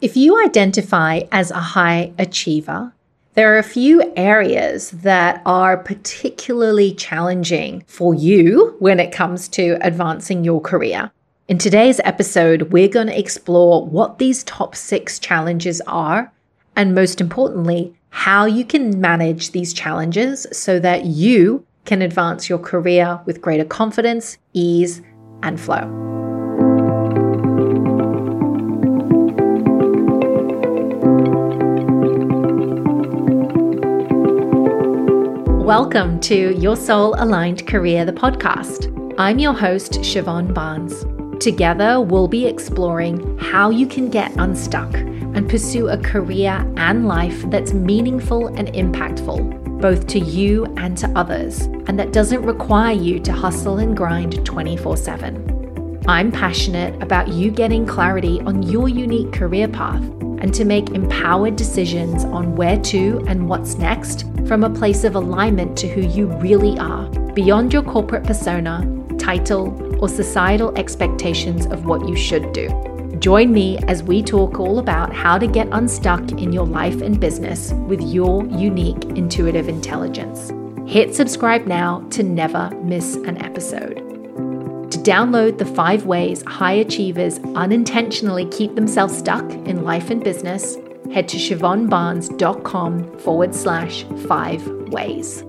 If you identify as a high achiever, there are a few areas that are particularly challenging for you when it comes to advancing your career. In today's episode, we're going to explore what these top six challenges are, and most importantly, how you can manage these challenges so that you can advance your career with greater confidence, ease, and flow. Welcome to Your Soul Aligned Career, the podcast. I'm your host, Siobhan Barnes. Together, we'll be exploring how you can get unstuck and pursue a career and life that's meaningful and impactful, both to you and to others, and that doesn't require you to hustle and grind 24 7. I'm passionate about you getting clarity on your unique career path and to make empowered decisions on where to and what's next from a place of alignment to who you really are, beyond your corporate persona, title, or societal expectations of what you should do. Join me as we talk all about how to get unstuck in your life and business with your unique intuitive intelligence. Hit subscribe now to never miss an episode. Download the five ways high achievers unintentionally keep themselves stuck in life and business, head to siobhanbarnes.com forward slash five ways.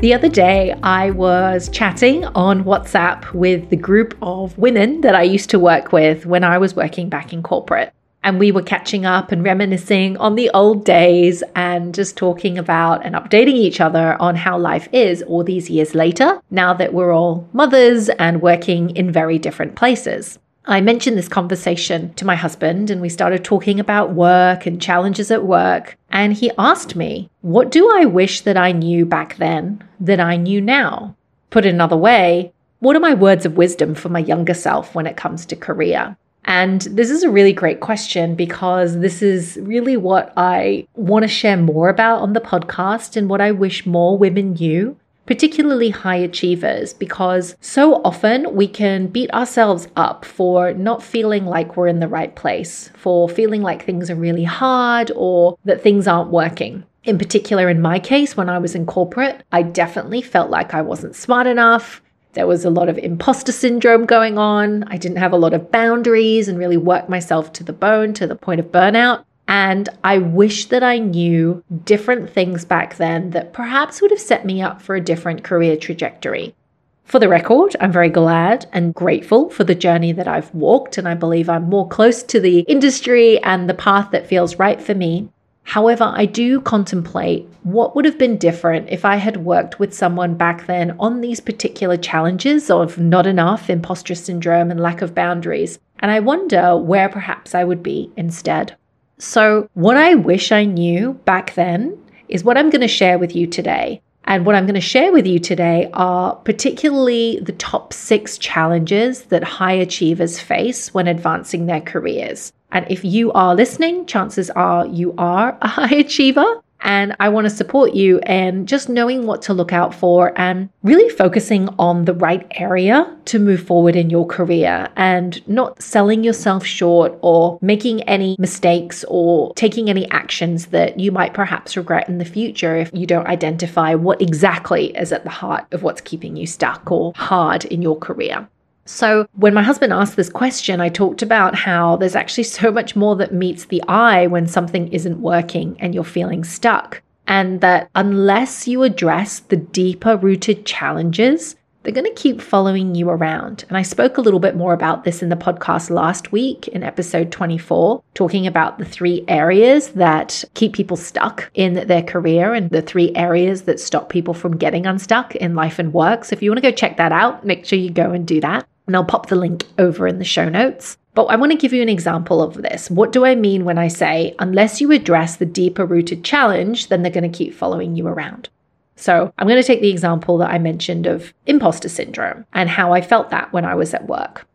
The other day, I was chatting on WhatsApp with the group of women that I used to work with when I was working back in corporate. And we were catching up and reminiscing on the old days and just talking about and updating each other on how life is all these years later, now that we're all mothers and working in very different places. I mentioned this conversation to my husband, and we started talking about work and challenges at work. And he asked me, What do I wish that I knew back then that I knew now? Put another way, what are my words of wisdom for my younger self when it comes to career? And this is a really great question because this is really what I want to share more about on the podcast and what I wish more women knew particularly high achievers, because so often we can beat ourselves up for not feeling like we're in the right place, for feeling like things are really hard or that things aren't working. In particular, in my case, when I was in corporate, I definitely felt like I wasn't smart enough. There was a lot of imposter syndrome going on. I didn't have a lot of boundaries and really work myself to the bone to the point of burnout. And I wish that I knew different things back then that perhaps would have set me up for a different career trajectory. For the record, I'm very glad and grateful for the journey that I've walked, and I believe I'm more close to the industry and the path that feels right for me. However, I do contemplate what would have been different if I had worked with someone back then on these particular challenges of not enough, imposter syndrome, and lack of boundaries. And I wonder where perhaps I would be instead. So, what I wish I knew back then is what I'm going to share with you today. And what I'm going to share with you today are particularly the top six challenges that high achievers face when advancing their careers. And if you are listening, chances are you are a high achiever. And I want to support you and just knowing what to look out for and really focusing on the right area to move forward in your career and not selling yourself short or making any mistakes or taking any actions that you might perhaps regret in the future if you don't identify what exactly is at the heart of what's keeping you stuck or hard in your career. So, when my husband asked this question, I talked about how there's actually so much more that meets the eye when something isn't working and you're feeling stuck. And that unless you address the deeper rooted challenges, they're going to keep following you around. And I spoke a little bit more about this in the podcast last week in episode 24, talking about the three areas that keep people stuck in their career and the three areas that stop people from getting unstuck in life and work. So if you want to go check that out, make sure you go and do that and I'll pop the link over in the show notes. But I want to give you an example of this. What do I mean when I say, unless you address the deeper rooted challenge, then they're going to keep following you around? So I'm going to take the example that I mentioned of imposter syndrome and how I felt that when I was at work.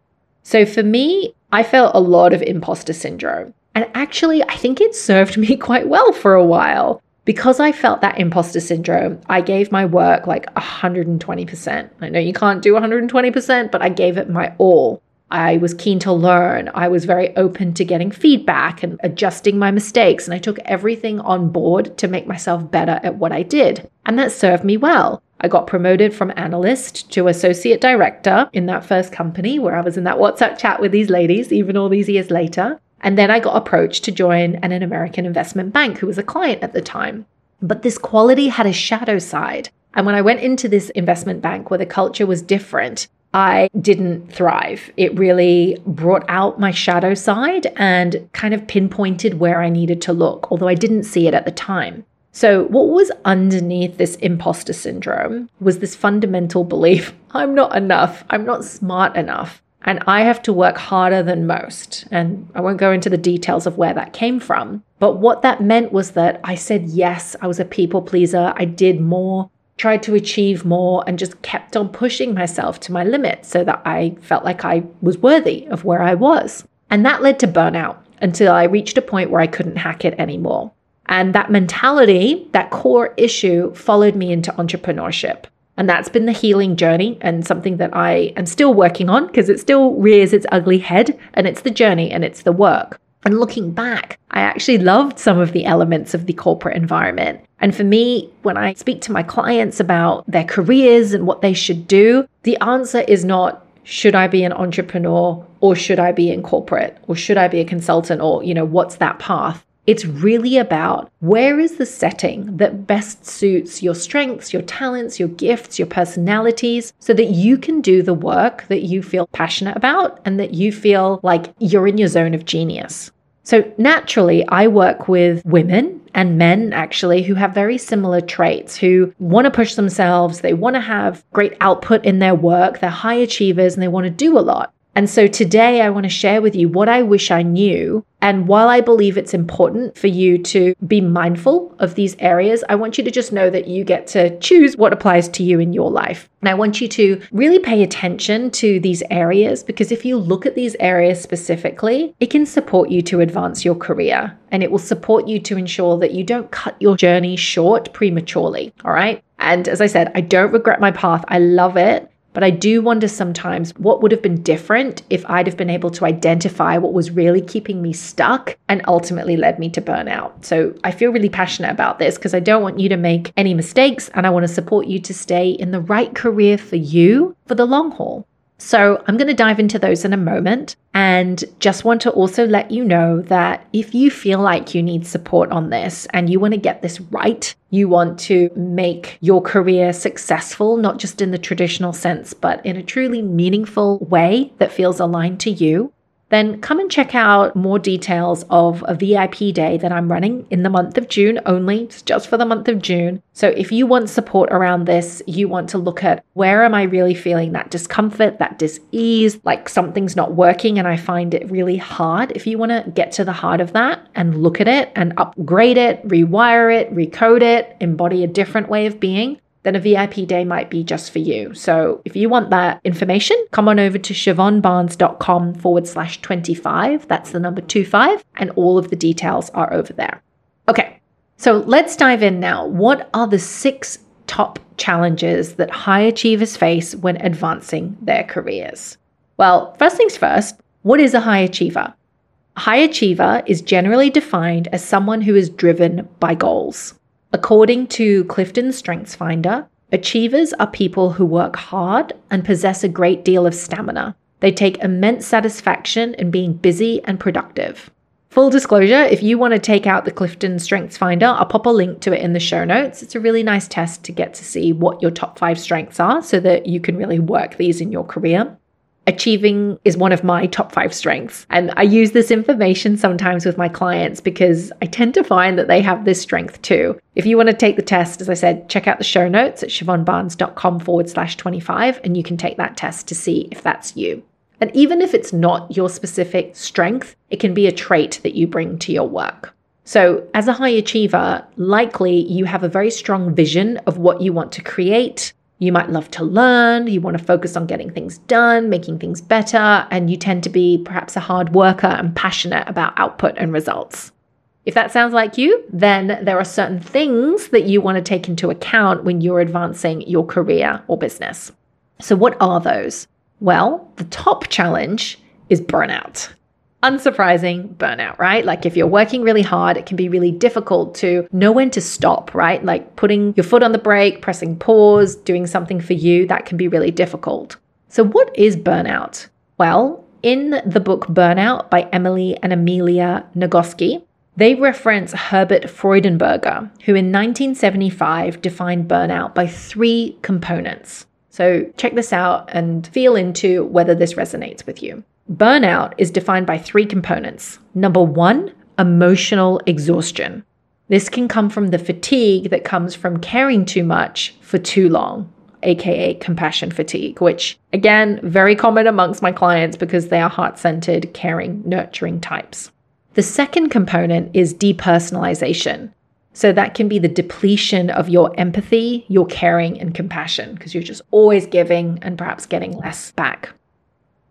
So for me, I felt a lot of imposter syndrome. And actually, I think it served me quite well for a while because I felt that imposter syndrome, I gave my work like 120%. I know you can't do 120%, but I gave it my all. I was keen to learn. I was very open to getting feedback and adjusting my mistakes. And I took everything on board to make myself better at what I did. And that served me well. I got promoted from analyst to associate director in that first company where I was in that WhatsApp chat with these ladies, even all these years later. And then I got approached to join an, an American investment bank who was a client at the time. But this quality had a shadow side. And when I went into this investment bank where the culture was different, I didn't thrive. It really brought out my shadow side and kind of pinpointed where I needed to look, although I didn't see it at the time. So, what was underneath this imposter syndrome was this fundamental belief I'm not enough, I'm not smart enough, and I have to work harder than most. And I won't go into the details of where that came from. But what that meant was that I said yes, I was a people pleaser, I did more, tried to achieve more and just kept on pushing myself to my limit so that I felt like I was worthy of where I was. And that led to burnout until I reached a point where I couldn't hack it anymore. And that mentality, that core issue, followed me into entrepreneurship. And that's been the healing journey and something that I am still working on because it still rears its ugly head and it's the journey and it's the work. And looking back, I actually loved some of the elements of the corporate environment. And for me, when I speak to my clients about their careers and what they should do, the answer is not should I be an entrepreneur or should I be in corporate or should I be a consultant or, you know, what's that path? It's really about where is the setting that best suits your strengths, your talents, your gifts, your personalities, so that you can do the work that you feel passionate about and that you feel like you're in your zone of genius. So, naturally, I work with women and men actually who have very similar traits, who want to push themselves, they want to have great output in their work, they're high achievers, and they want to do a lot. And so today I want to share with you what I wish I knew. And while I believe it's important for you to be mindful of these areas, I want you to just know that you get to choose what applies to you in your life. And I want you to really pay attention to these areas because if you look at these areas specifically, it can support you to advance your career and it will support you to ensure that you don't cut your journey short prematurely. All right. And as I said, I don't regret my path. I love it. But I do wonder sometimes what would have been different if I'd have been able to identify what was really keeping me stuck and ultimately led me to burnout. So I feel really passionate about this because I don't want you to make any mistakes and I want to support you to stay in the right career for you for the long haul. So I'm going to dive into those in a moment and just want to also let you know that if you feel like you need support on this and you want to get this right, you want to make your career successful, not just in the traditional sense, but in a truly meaningful way that feels aligned to you, then come and check out more details of a VIP day that I'm running in the month of June only. It's just for the month of June. So if you want support around this, you want to look at where am I really feeling that discomfort, that dis-ease, like something's not working and I find it really hard. If you want to get to the heart of that and look at it and upgrade it, rewire it, recode it, embody a different way of being, then a VIP day might be just for you. So if you want that information, come on over to siobhanbarnes.com forward slash 25. That's the number 25, and all of the details are over there. Okay, so let's dive in now. What are the six top challenges that high achievers face when advancing their careers? Well, first things first, what is a high achiever? A high achiever is generally defined as someone who is driven by goals. According to Clifton Strengths Finder, achievers are people who work hard and possess a great deal of stamina. They take immense satisfaction in being busy and productive. Full disclosure, if you want to take out the Clifton Strengths Finder, I'll pop a link to it in the show notes. It's a really nice test to get to see what your top five strengths are so that you can really work these in your career. Achieving is one of my top five strengths. And I use this information sometimes with my clients because I tend to find that they have this strength too. If you want to take the test, as I said, check out the show notes at siobhanbarnes.com forward slash 25, and you can take that test to see if that's you. And even if it's not your specific strength, it can be a trait that you bring to your work. So, as a high achiever, likely you have a very strong vision of what you want to create, you might love to learn, you want to focus on getting things done, making things better, and you tend to be perhaps a hard worker and passionate about output and results. If that sounds like you, then there are certain things that you want to take into account when you're advancing your career or business. So, what are those? Well, the top challenge is burnout. Unsurprising burnout, right? Like if you're working really hard, it can be really difficult to know when to stop, right? Like putting your foot on the brake, pressing pause, doing something for you, that can be really difficult. So, what is burnout? Well, in the book Burnout by Emily and Amelia Nagoski, they reference Herbert Freudenberger, who in 1975 defined burnout by three components. So check this out and feel into whether this resonates with you. Burnout is defined by three components. Number one, emotional exhaustion. This can come from the fatigue that comes from caring too much for too long, aka compassion fatigue, which again, very common amongst my clients because they are heart centered, caring, nurturing types. The second component is depersonalization. So that can be the depletion of your empathy, your caring, and compassion, because you're just always giving and perhaps getting less back.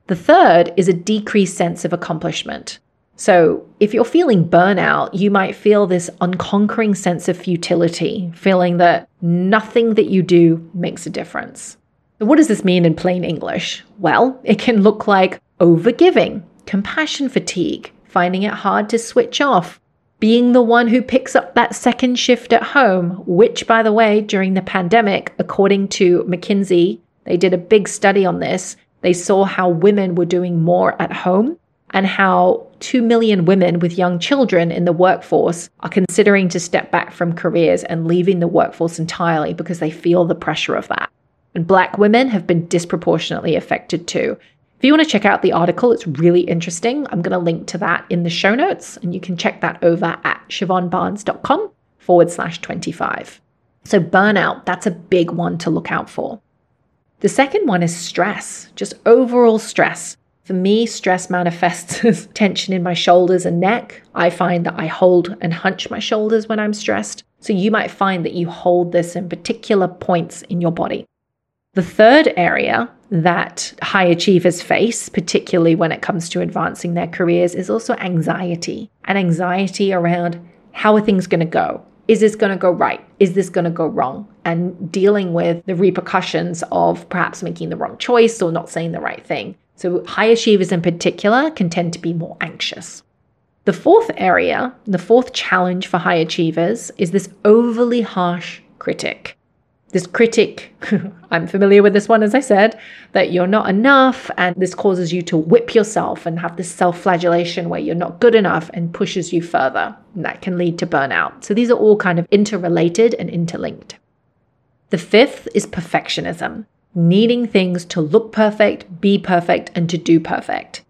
The third is a decreased sense of accomplishment. So, if you're feeling burnout, you might feel this unconquering sense of futility, feeling that nothing that you do makes a difference. So what does this mean in plain English? Well, it can look like overgiving, compassion fatigue, finding it hard to switch off, being the one who picks up that second shift at home, which, by the way, during the pandemic, according to McKinsey, they did a big study on this. They saw how women were doing more at home and how 2 million women with young children in the workforce are considering to step back from careers and leaving the workforce entirely because they feel the pressure of that. And black women have been disproportionately affected too. If you want to check out the article, it's really interesting. I'm going to link to that in the show notes, and you can check that over at siobhanbarnes.com forward slash 25. So, burnout, that's a big one to look out for. The second one is stress, just overall stress. For me, stress manifests as tension in my shoulders and neck. I find that I hold and hunch my shoulders when I'm stressed. So you might find that you hold this in particular points in your body. The third area that high achievers face, particularly when it comes to advancing their careers, is also anxiety and anxiety around how are things going to go? Is this going to go right? Is this going to go wrong? And dealing with the repercussions of perhaps making the wrong choice or not saying the right thing. So, high achievers in particular can tend to be more anxious. The fourth area, the fourth challenge for high achievers is this overly harsh critic this critic, I'm familiar with this one, as I said, that you're not enough, and this causes you to whip yourself and have this self flagellation where you're not good enough and pushes you further. And that can lead to burnout. So these are all kind of interrelated and interlinked. The fifth is perfectionism, needing things to look perfect, be perfect, and to do perfect.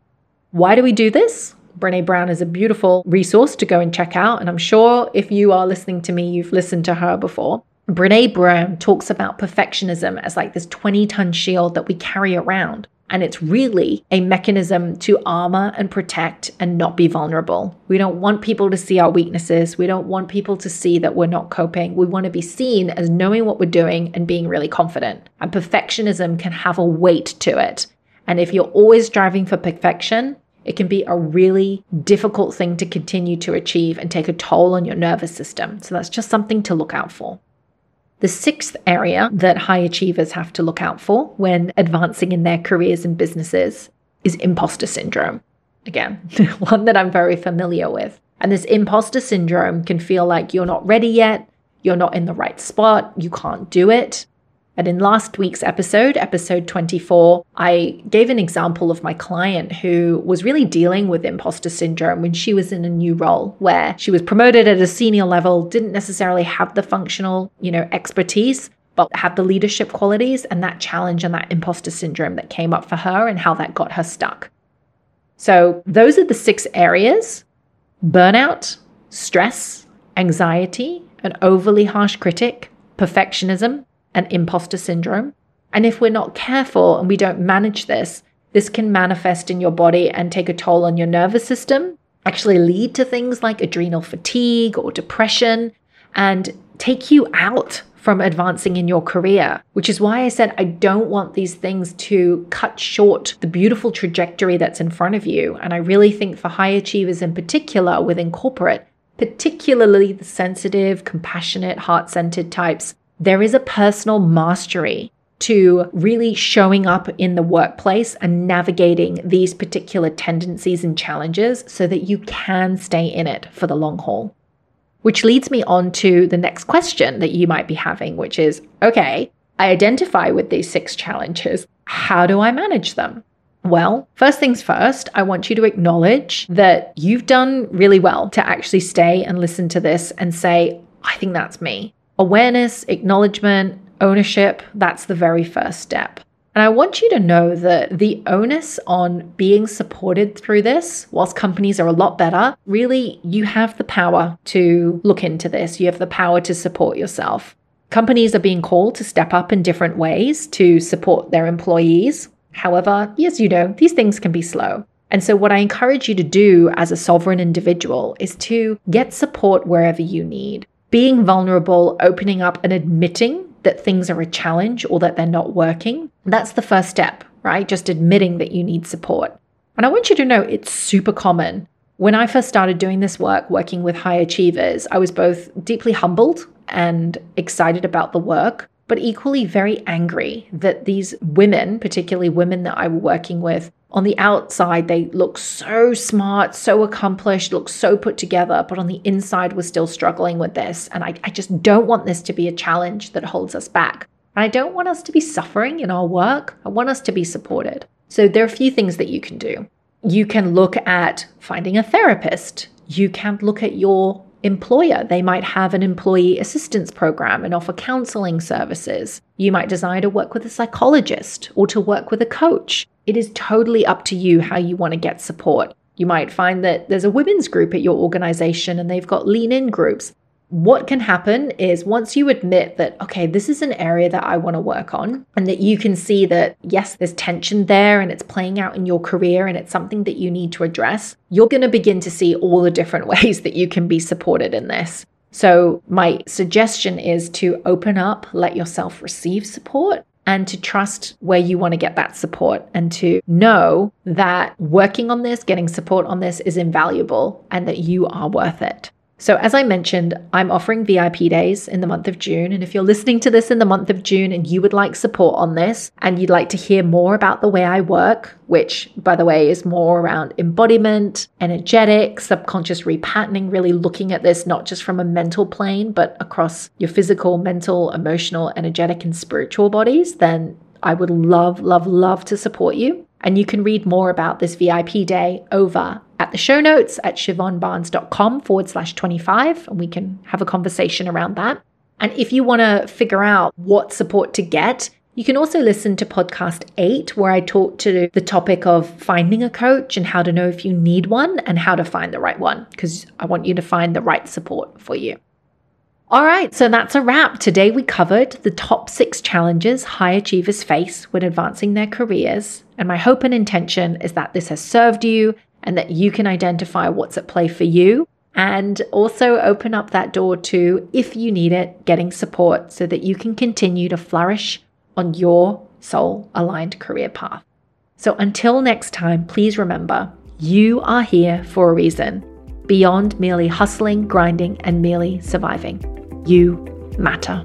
Why do we do this? Brene Brown is a beautiful resource to go and check out. And I'm sure if you are listening to me, you've listened to her before. Brene Brown talks about perfectionism as like this 20 ton shield that we carry around. And it's really a mechanism to armor and protect and not be vulnerable. We don't want people to see our weaknesses. We don't want people to see that we're not coping. We want to be seen as knowing what we're doing and being really confident. And perfectionism can have a weight to it. And if you're always driving for perfection, it can be a really difficult thing to continue to achieve and take a toll on your nervous system. So that's just something to look out for. The sixth area that high achievers have to look out for when advancing in their careers and businesses is imposter syndrome. Again, one that I'm very familiar with. And this imposter syndrome can feel like you're not ready yet, you're not in the right spot, you can't do it. And in last week's episode, episode 24, I gave an example of my client who was really dealing with imposter syndrome when she was in a new role where she was promoted at a senior level, didn't necessarily have the functional, you know, expertise, but had the leadership qualities and that challenge and that imposter syndrome that came up for her and how that got her stuck. So, those are the six areas burnout, stress, anxiety, an overly harsh critic, perfectionism, and imposter syndrome. And if we're not careful and we don't manage this, this can manifest in your body and take a toll on your nervous system, actually lead to things like adrenal fatigue or depression, and take you out from advancing in your career, which is why I said I don't want these things to cut short the beautiful trajectory that's in front of you. And I really think for high achievers in particular within corporate, particularly the sensitive, compassionate, heart centered types, there is a personal mastery to really showing up in the workplace and navigating these particular tendencies and challenges so that you can stay in it for the long haul. Which leads me on to the next question that you might be having, which is okay, I identify with these six challenges. How do I manage them? Well, first things first, I want you to acknowledge that you've done really well to actually stay and listen to this and say, I think that's me. Awareness, acknowledgement, ownership, that's the very first step. And I want you to know that the onus on being supported through this, whilst companies are a lot better, really you have the power to look into this. You have the power to support yourself. Companies are being called to step up in different ways to support their employees. However, yes, you know, these things can be slow. And so, what I encourage you to do as a sovereign individual is to get support wherever you need. Being vulnerable, opening up, and admitting that things are a challenge or that they're not working, that's the first step, right? Just admitting that you need support. And I want you to know it's super common. When I first started doing this work, working with high achievers, I was both deeply humbled and excited about the work, but equally very angry that these women, particularly women that I were working with, on the outside, they look so smart, so accomplished, look so put together, but on the inside, we're still struggling with this. And I, I just don't want this to be a challenge that holds us back. And I don't want us to be suffering in our work. I want us to be supported. So there are a few things that you can do. You can look at finding a therapist. You can look at your employer. They might have an employee assistance program and offer counseling services. You might desire to work with a psychologist or to work with a coach. It is totally up to you how you want to get support. You might find that there's a women's group at your organization and they've got lean in groups. What can happen is once you admit that, okay, this is an area that I want to work on, and that you can see that, yes, there's tension there and it's playing out in your career and it's something that you need to address, you're going to begin to see all the different ways that you can be supported in this. So, my suggestion is to open up, let yourself receive support, and to trust where you want to get that support and to know that working on this, getting support on this is invaluable and that you are worth it. So, as I mentioned, I'm offering VIP days in the month of June. And if you're listening to this in the month of June and you would like support on this and you'd like to hear more about the way I work, which, by the way, is more around embodiment, energetic, subconscious repatterning, really looking at this not just from a mental plane, but across your physical, mental, emotional, energetic, and spiritual bodies, then I would love, love, love to support you. And you can read more about this VIP day over at the show notes at siobhanbarnes.com forward slash 25, and we can have a conversation around that. And if you want to figure out what support to get, you can also listen to podcast eight, where I talk to the topic of finding a coach and how to know if you need one and how to find the right one, because I want you to find the right support for you. All right, so that's a wrap. Today we covered the top six challenges high achievers face when advancing their careers. And my hope and intention is that this has served you and that you can identify what's at play for you and also open up that door to, if you need it, getting support so that you can continue to flourish on your soul aligned career path. So until next time, please remember you are here for a reason beyond merely hustling, grinding, and merely surviving. You matter.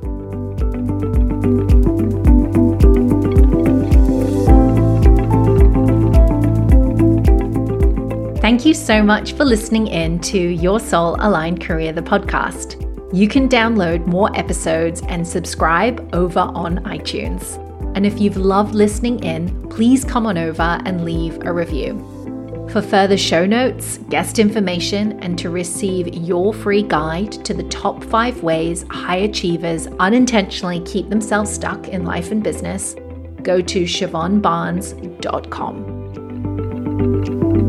Thank you so much for listening in to Your Soul Aligned Career, the podcast. You can download more episodes and subscribe over on iTunes. And if you've loved listening in, please come on over and leave a review. For further show notes, guest information, and to receive your free guide to the top five ways high achievers unintentionally keep themselves stuck in life and business, go to siobhanbarnes.com.